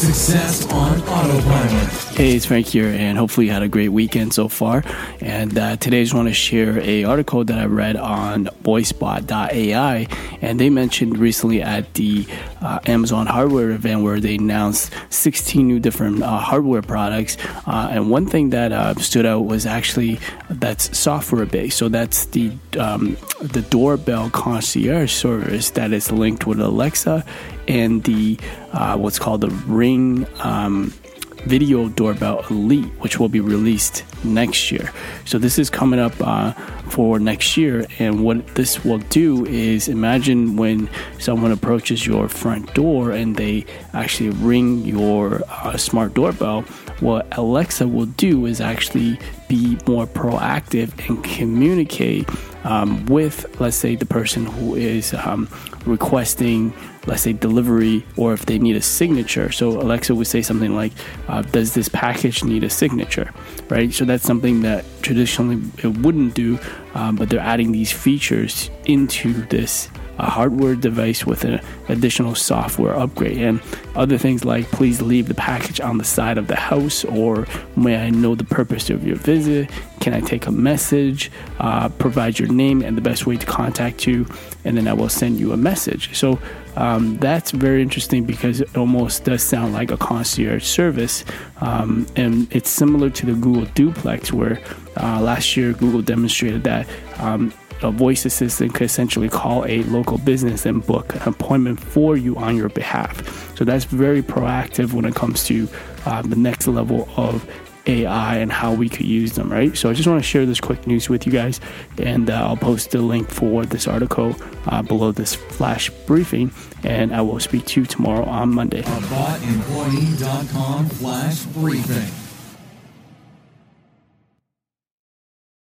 Success on Autopilot. Hey, it's Frank here, and hopefully you had a great weekend so far. And uh, today I just want to share a article that I read on VoiceBot.ai, and they mentioned recently at the uh, Amazon hardware event where they announced 16 new different uh, hardware products. Uh, and one thing that uh, stood out was actually that's software based. So that's the um, the doorbell concierge service that is linked with Alexa and the uh, what's called the Ring. Um, Video Doorbell Elite, which will be released next year. So this is coming up uh, for next year, and what this will do is imagine when someone approaches your front door and they actually ring your uh, smart doorbell. What Alexa will do is actually be more proactive and communicate um, with, let's say, the person who is um, requesting, let's say, delivery, or if they need a signature. So Alexa would say something like, uh, "Does this package need a signature?" Right. So that's something that traditionally it wouldn't do, um, but they're adding these features into this a hardware device with an additional software upgrade and other things like please leave the package on the side of the house or may I know the purpose of your visit? Can I take a message? Uh, provide your name and the best way to contact you, and then I will send you a message. So um, that's very interesting because it almost does sound like a concierge service, um, and it's similar to the Google Duplex, where uh, last year Google demonstrated that um, a voice assistant could essentially call a local business and book an appointment for you on your behalf. So that's very proactive when it comes to uh, the next level of AI and how we could use them, right? So I just want to share this quick news with you guys, and uh, I'll post the link for this article uh, below this flash briefing, and I will speak to you tomorrow on Monday. AboutEmployee.com flash briefing.